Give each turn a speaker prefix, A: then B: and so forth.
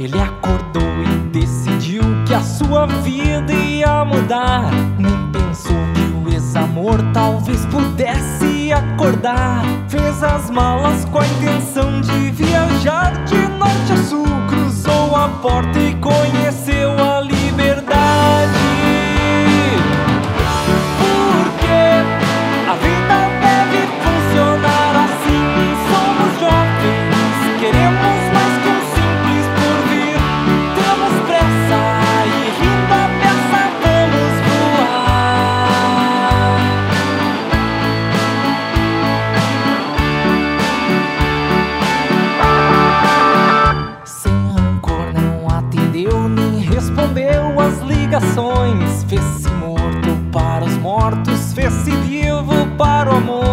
A: Ele acordou e decidiu que a sua vida ia mudar. Nem pensou que o ex-amor talvez pudesse acordar. Fez as malas com a intenção de viajar de norte a sul. Cruzou a porta e atendeu nem respondeu às ligações. Fez-se morto para os mortos, fez-se vivo para o amor.